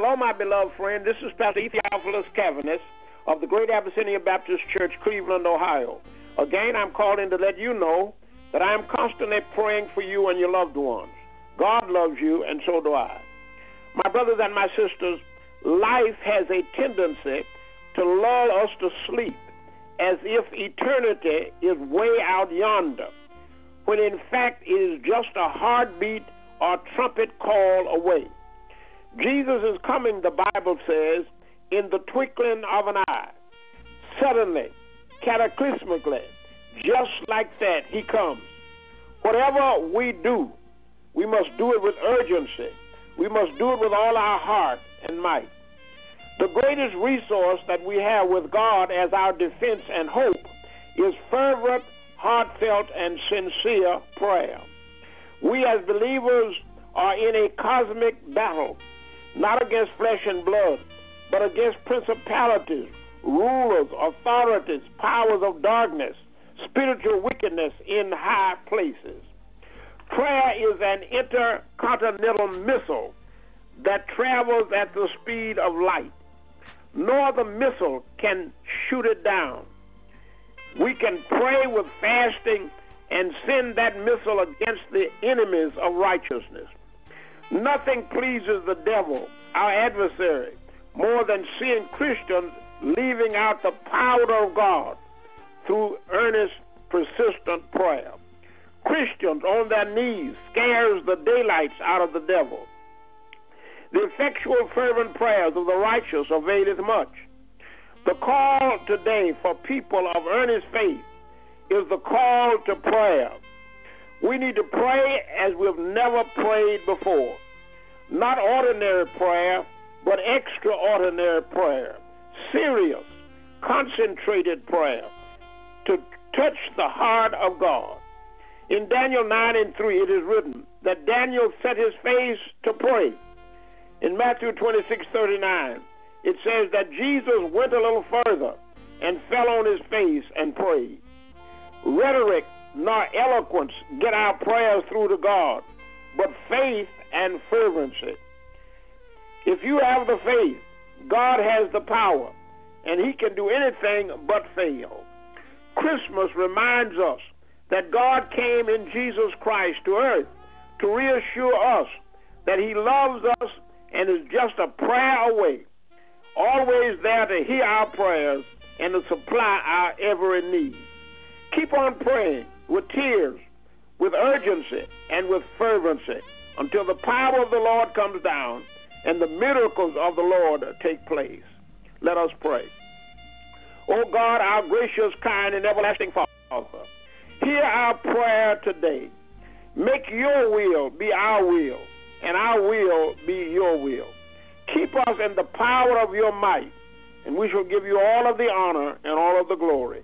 Hello, my beloved friend. This is Pastor Theophilus Caviness of the Greater Abyssinia Baptist Church, Cleveland, Ohio. Again, I'm calling to let you know that I am constantly praying for you and your loved ones. God loves you, and so do I. My brothers and my sisters, life has a tendency to lull us to sleep as if eternity is way out yonder, when in fact it is just a heartbeat or trumpet call away. Jesus is coming, the Bible says, in the twinkling of an eye. Suddenly, cataclysmically, just like that, he comes. Whatever we do, we must do it with urgency. We must do it with all our heart and might. The greatest resource that we have with God as our defense and hope is fervent, heartfelt, and sincere prayer. We as believers are in a cosmic battle, not against flesh and blood, but against principalities, rulers, authorities, powers of darkness, spiritual wickedness in high places. Prayer is an intercontinental missile that travels at the speed of light. No other missile can shoot it down. We can pray with fasting and send that missile against the enemies of righteousness. Nothing pleases the devil, our adversary, more than seeing Christians leaving out the power of God through earnest, persistent prayer. Christians on their knees scares the daylights out of the devil. The effectual, fervent prayers of the righteous availeth much. The call today for people of earnest faith is the call to prayer. We need to pray as we've never prayed before. Not ordinary prayer, but extraordinary prayer. Serious, concentrated prayer to touch the heart of God. In Daniel 9 and 3, it is written that Daniel set his face to pray. In Matthew 26 39, it says that Jesus went a little further and fell on his face and prayed. Rhetoric nor eloquence get our prayers through to God, but faith and fervency. If you have the faith, God has the power, and He can do anything but fail. Christmas reminds us that God came in Jesus Christ to earth to reassure us that He loves us and is just a prayer away, always there to hear our prayers and to supply our every need. Keep on praying with tears, with urgency, and with fervency until the power of the Lord comes down and the miracles of the Lord take place. Let us pray. O oh God, our gracious, kind, and everlasting Father, hear our prayer today. Make your will be our will, and our will be your will. Keep us in the power of your might, and we shall give you all of the honor and all of the glory.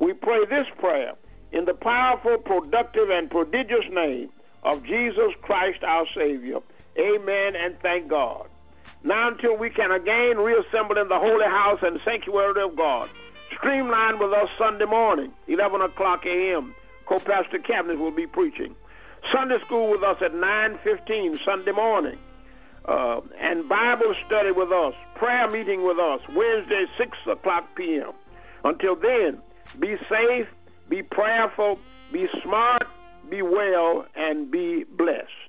We pray this prayer in the powerful, productive, and prodigious name of Jesus Christ our Savior. Amen and thank God. Now, until we can again reassemble in the holy house and sanctuary of God, streamline with us Sunday morning, 11 o'clock a.m. Co-Pastor Caviness will be preaching. Sunday school with us at 9:15 Sunday morning, uh, and Bible study with us, prayer meeting with us Wednesday 6 o'clock p.m. Until then, be safe, be prayerful, be smart, be well, and be blessed.